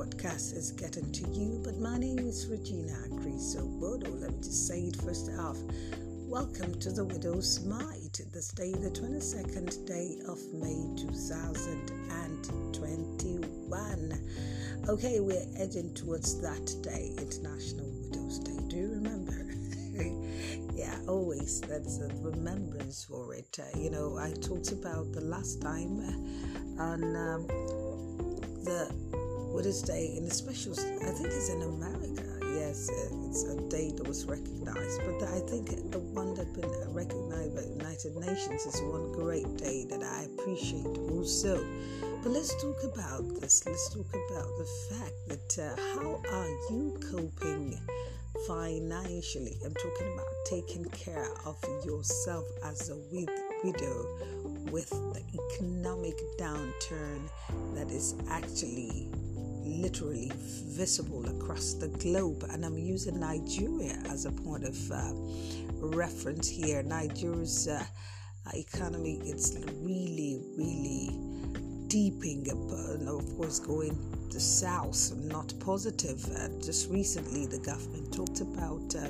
podcast is getting to you, but my name is Regina Criso Bodo. Let me just say it first off. Welcome to the Widow's Might, this day, the 22nd day of May 2021. Okay, we're edging towards that day, International Widow's Day. Do you remember? yeah, always. That's a remembrance for it. Uh, you know, I talked about the last time on um, the Widow's Day in the special, I think it's in America. Yes, it's a day that was recognized. But I think the one that's been recognized by the United Nations is one great day that I appreciate also. But let's talk about this. Let's talk about the fact that uh, how are you coping financially? I'm talking about taking care of yourself as a widow with the economic downturn that is actually literally visible across the globe. And I'm using Nigeria as a point of uh, reference here. Nigeria's uh, economy it's really, really deeping, and of course, going the south, not positive. Uh, just recently, the government talked about uh,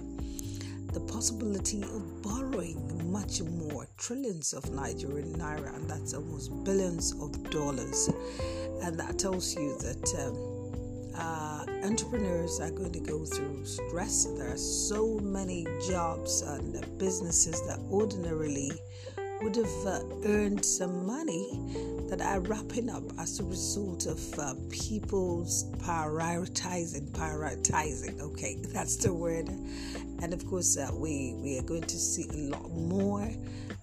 the possibility of borrowing much more, trillions of Nigerian naira, and that's almost billions of dollars. And that tells you that um, uh, entrepreneurs are going to go through stress. There are so many jobs and businesses that ordinarily would have uh, earned some money that are wrapping up as a result of uh, people's prioritizing, prioritizing. Okay, that's the word. And of course, uh, we we are going to see a lot more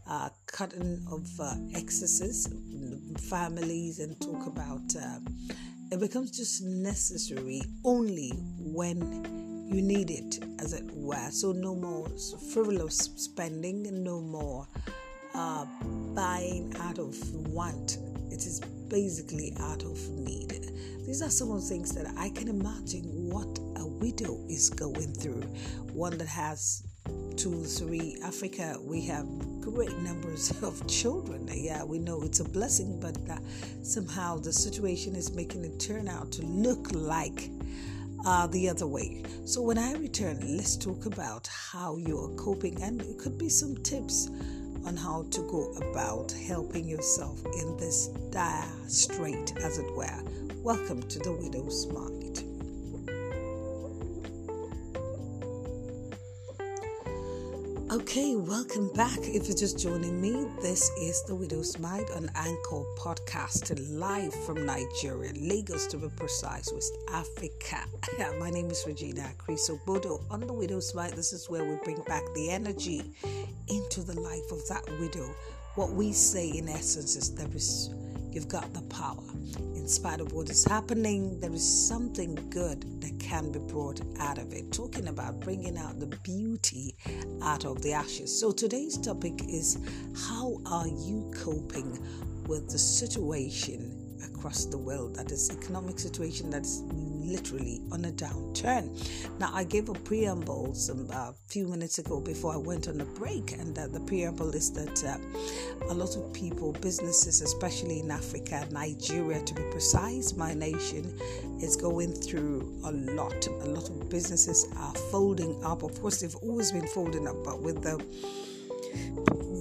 uh, cutting of uh, excesses, families, and talk about. Uh, it becomes just necessary only when you need it, as it were. So no more frivolous spending, no more buying out of want. It is basically out of need. These are some of the things that I can imagine what a widow is going through. One that has two, three. Africa, we have great numbers of children. Yeah, we know it's a blessing, but somehow the situation is making it turn out to look like uh, the other way. So when I return, let's talk about how you're coping, and it could be some tips on how to go about helping yourself in this dire strait, as it were. Welcome to the Widow's Might. Okay, welcome back. If you're just joining me, this is the Widow's Might on Anchor Podcast, live from Nigeria, Lagos to be precise, West Africa. My name is Regina Criso Bodo. On the Widow's Might, this is where we bring back the energy into the life of that widow. What we say in essence is there is you've got the power. In spite of what is happening, there is something good that can be brought out of it. Talking about bringing out the beauty out of the ashes. So today's topic is how are you coping with the situation across the world that is economic situation that is literally on a downturn. Now, I gave a preamble some uh, few minutes ago before I went on a break, and uh, the preamble is that uh, a lot of people, businesses, especially in Africa, Nigeria to be precise, my nation is going through a lot. A lot of businesses are folding up. Of course, they've always been folding up, but with the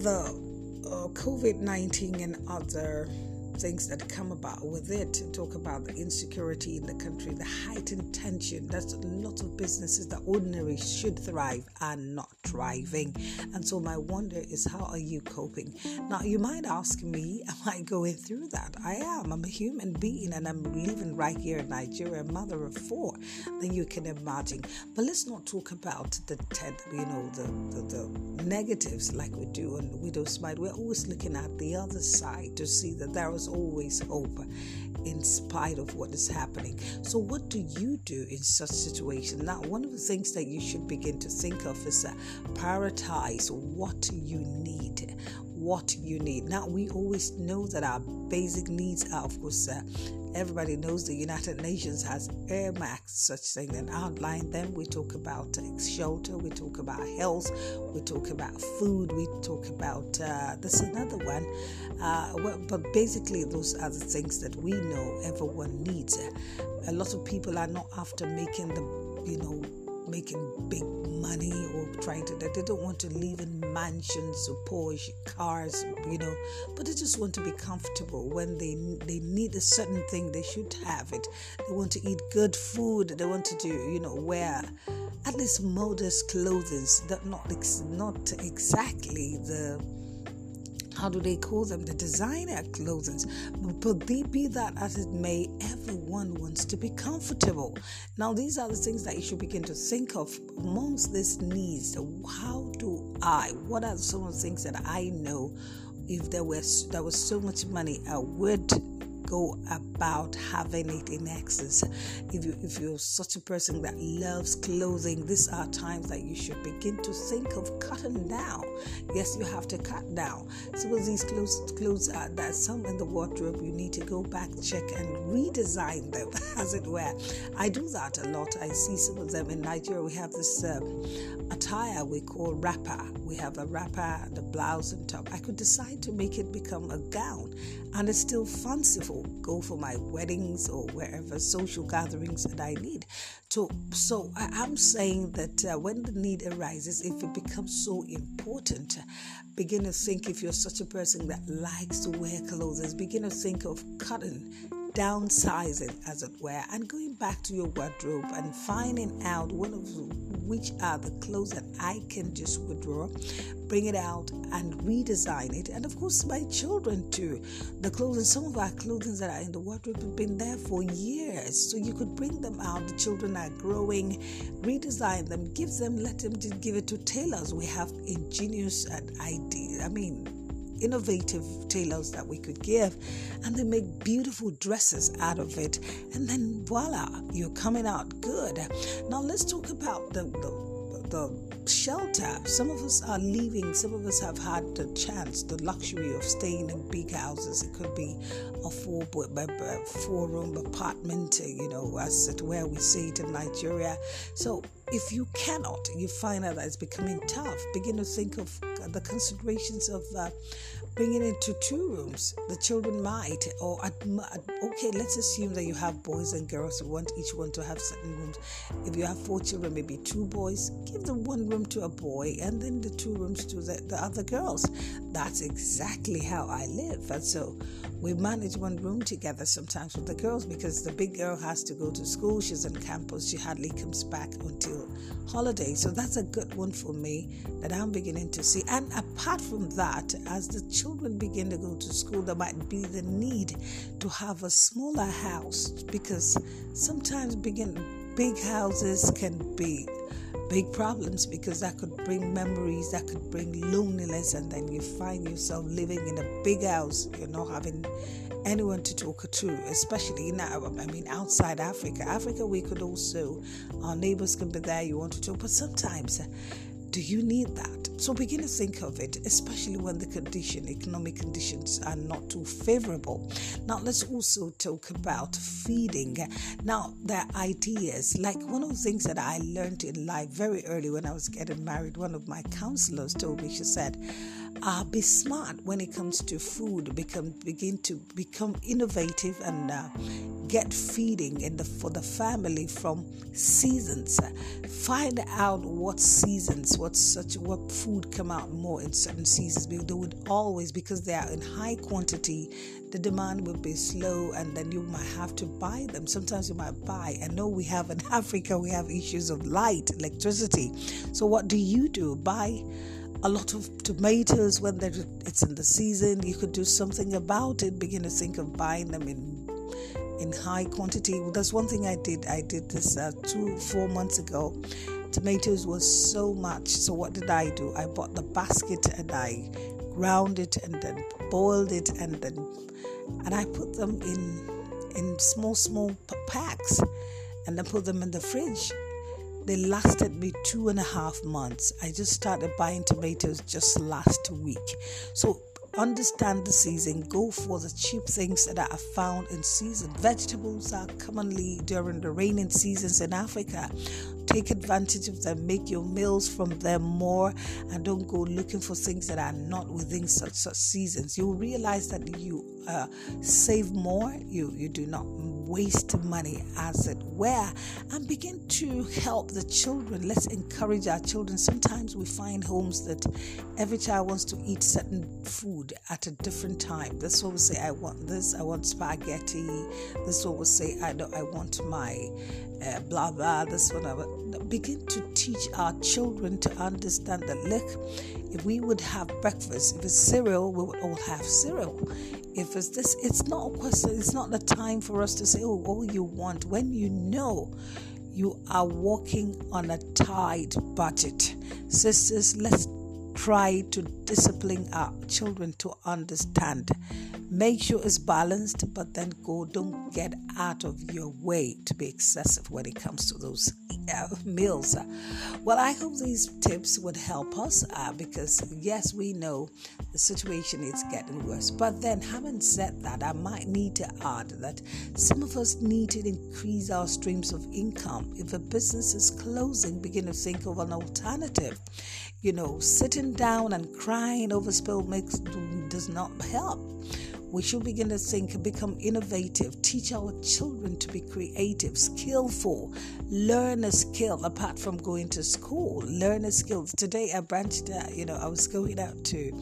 the uh, COVID 19 and other things that come about with it. Talk about the insecurity in the country, the heightened tension. That's a lot of businesses that ordinarily should thrive are not thriving. And so my wonder is how are you coping? Now you might ask me, am I going through that? I am. I'm a human being and I'm living right here in Nigeria, mother of four. Then you can imagine. But let's not talk about the you know the, the, the negatives like we do on Widow's Might. We're always looking at the other side to see that there is always hope in spite of what is happening. So, what do you do in such situation? Now, one of the things that you should begin to think of is uh, prioritize what you need. What you need. Now, we always know that our basic needs are, of course, uh, everybody knows the United Nations has earmarked such things and outlined them. We talk about uh, shelter, we talk about health, we talk about food, we talk about uh, this another one. Uh, well, but basically, those are the things that we know everyone needs. A lot of people are not after making the, you know, making big money or trying to that they don't want to live in mansions or Porsche cars you know but they just want to be comfortable. When they they need a certain thing they should have it. They want to eat good food. They want to do you know wear at least modest clothing. That not not exactly the how do they call them? The designer clothing but be, be that as it may everyone wants to be comfortable. Now these are the things that you should begin to think of amongst these needs. How do i what are some of the things that i know if there was there was so much money i would go about having it in excess. If you if you're such a person that loves clothing, these are times that you should begin to think of cutting down. Yes, you have to cut down. Suppose these clothes clothes are that some in the wardrobe you need to go back, check and redesign them, as it were. I do that a lot. I see some of them in Nigeria. We have this um, attire we call wrapper. We have a wrapper, and a blouse and top. I could decide to make it become a gown and it's still fanciful. Go for my weddings or wherever social gatherings that I need. So, so I, am saying that uh, when the need arises, if it becomes so important, begin to think if you're such a person that likes to wear clothes, begin to think of cutting downsizing, as it were, and going back to your wardrobe and finding out one of which are the clothes that I can just withdraw, bring it out, and redesign it. And of course, my children too. The clothes, some of our clothing that are in the wardrobe have been there for years, so you could bring them out. The children are growing, redesign them, give them, let them give it to tailors. We have ingenious ideas. I mean, innovative tailors that we could give, and they make beautiful dresses out of it. And then voila, you're coming out good. Now let's talk about the, the the shelter. Some of us are leaving, some of us have had the chance, the luxury of staying in big houses. It could be a four four room apartment, you know, as it where we see it in Nigeria. So if you cannot, you find out that it's becoming tough, begin to think of the considerations of uh, bringing it to two rooms. The children might, or at, okay, let's assume that you have boys and girls who want each one to have certain rooms. If you have four children, maybe two boys, give the one room to a boy and then the two rooms to the, the other girls. That's exactly how I live. And so we manage one room together sometimes with the girls because the big girl has to go to school. She's on campus. She hardly comes back until holiday. So that's a good one for me that I'm beginning to see. And apart from that, as the children begin to go to school, there might be the need to have a smaller house because sometimes begin big houses can be big problems because that could bring memories, that could bring loneliness, and then you find yourself living in a big house, you're not having anyone to talk to, especially now, I mean, outside Africa. Africa, we could also, our neighbors can be there, you want to talk, but sometimes uh, do you need that? So begin to think of it, especially when the condition, economic conditions are not too favorable. Now let's also talk about feeding. Now there are ideas. Like one of the things that I learned in life very early when I was getting married, one of my counselors told me, she said, uh, be smart when it comes to food. Become begin to become innovative and uh, get feeding in the for the family from seasons. Find out what seasons, what such what food come out more in certain seasons. Because they would always because they are in high quantity. The demand will be slow, and then you might have to buy them. Sometimes you might buy. I know we have in Africa we have issues of light, electricity. So what do you do? Buy a lot of tomatoes when it's in the season. You could do something about it. Begin to think of buying them in in high quantity. That's one thing I did. I did this uh, two four months ago. Tomatoes was so much. So what did I do? I bought the basket and I ground it and then boiled it and then and I put them in in small small packs and then put them in the fridge they lasted me two and a half months. I just started buying tomatoes just last week. So understand the season, go for the cheap things that are found in season. Vegetables are commonly during the raining seasons in Africa. Take advantage of them, make your meals from them more, and don't go looking for things that are not within such, such seasons. You'll realize that you uh, save more, you, you do not waste money, as it were, and begin to help the children. Let's encourage our children. Sometimes we find homes that every child wants to eat certain food at a different time. This one will say, I want this, I want spaghetti. This one will say, I, don't, I want my uh, blah blah. This one, I begin to teach our children to understand that look, if we would have breakfast, if it's cereal, we would all have cereal. If it's this, it's not a question, it's not the time for us to say, oh, all you want. When you know you are walking on a tight budget. Sisters, let's try to discipline our children to understand. Make sure it's balanced, but then go, don't get out of your way to be excessive when it comes to those uh, meals. Well, I hope these tips would help us uh, because, yes, we know the situation is getting worse. But then, having said that, I might need to add that some of us need to increase our streams of income. If a business is closing, begin to think of an alternative. You know, sitting down and crying over spilled milk does not help. We should begin to think become innovative, teach our children to be creative, skillful, learn a skill apart from going to school, learn a skill. Today I branched out, you know, I was going out to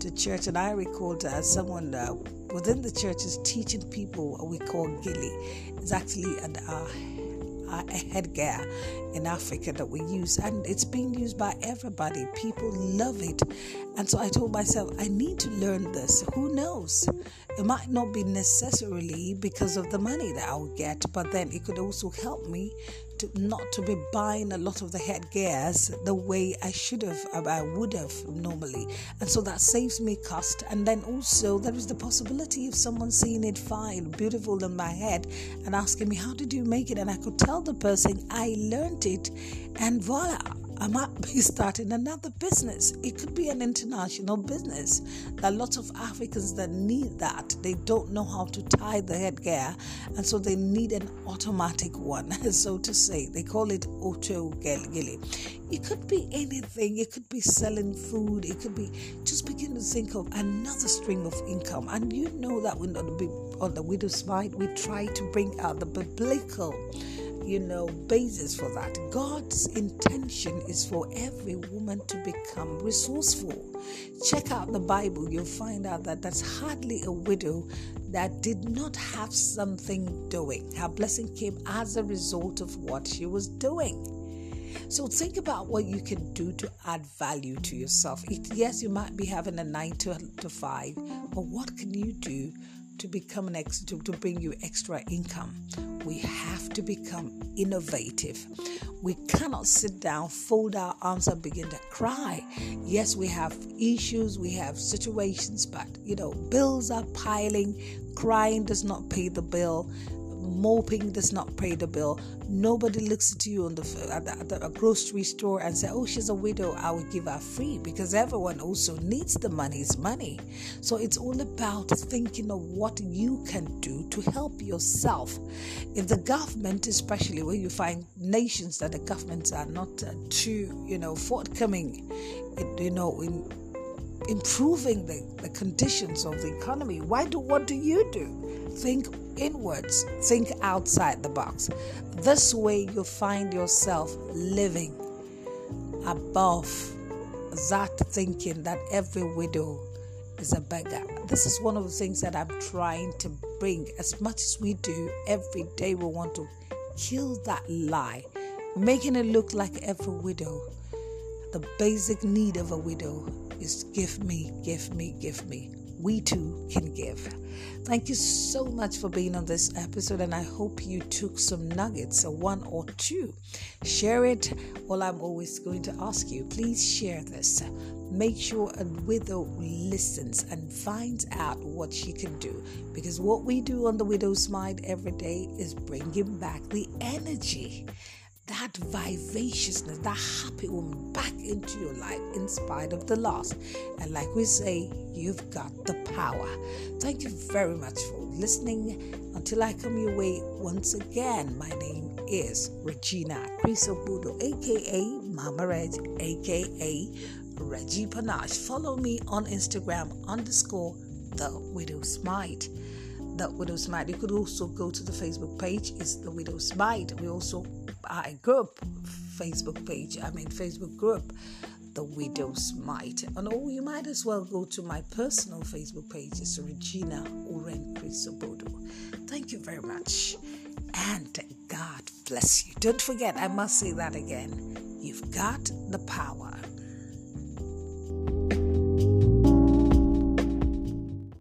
to church and I recalled uh, someone uh, within the church is teaching people what we call gele. It's actually an uh, a headgear in Africa that we use, and it's being used by everybody. People love it. And so I told myself, I need to learn this. Who knows? It might not be necessarily because of the money that I'll get, but then it could also help me not to be buying a lot of the headgears the way I should have, uh, I would have normally. And so that saves me cost. And then also there is the possibility of someone seeing it fine, beautiful in my head, and asking me, How did you make it? And I could tell the person I learned it, and voila I might be starting another business. It could be an international business. There are lots of Africans that need that. They don't know how to tie the headgear, and so they need an automatic one, so to say. They call it auto gele. It could be anything. It could be selling food. It could be just begin to think of another stream of income. And you know that we're not on the widow's might. We try to bring out the biblical you know, basis for that. God's intention is for every woman to become resourceful. Check out the Bible, you'll find out that that's hardly a widow that did not have something doing. Her blessing came as a result of what she was doing. So think about what you can do to add value to yourself. Yes, you might be having a nine to, to five, but what can you do to become an ex to, to bring you extra income. We have to become innovative. We cannot sit down, fold our arms, and begin to cry. Yes, we have issues, we have situations, but you know, bills are piling. Crying does not pay the bill moping does not pay the bill. Nobody looks at you on the, at the, at the grocery store and say, "Oh, she's a widow. I will give her free," because everyone also needs the money. It's money. So it's all about thinking of what you can do to help yourself. If the government, especially where you find nations that the governments are not uh, too, you know, forthcoming, you know, in improving the, the conditions of the economy, why do what do you do? Think inwards, think outside the box. This way, you find yourself living above that thinking that every widow is a beggar. This is one of the things that I'm trying to bring. As much as we do every day, we want to kill that lie, making it look like every widow. The basic need of a widow is give me, give me, give me we too can give. Thank you so much for being on this episode, and I hope you took some nuggets, a one or two. Share it. Well, I'm always going to ask you, please share this. Make sure a widow listens and finds out what she can do. Because what we do on the widow's might every day is bringing back the energy that vivaciousness, that happy woman back into your life in spite of the loss. And like we say, you've got the power. Thank you very much for listening. Until I come your way once again, my name is Regina Crisobudo, aka Mama Reg, aka Reggie Panache. Follow me on Instagram underscore the widow's might the widow's might you could also go to the facebook page. It's the widow's might we also are a group facebook page. I mean facebook group the widow's might and oh you might as well go to my personal facebook page. It's regina oren crisobodo thank you very much. And god bless you. Don't forget i must say that again. You've got the power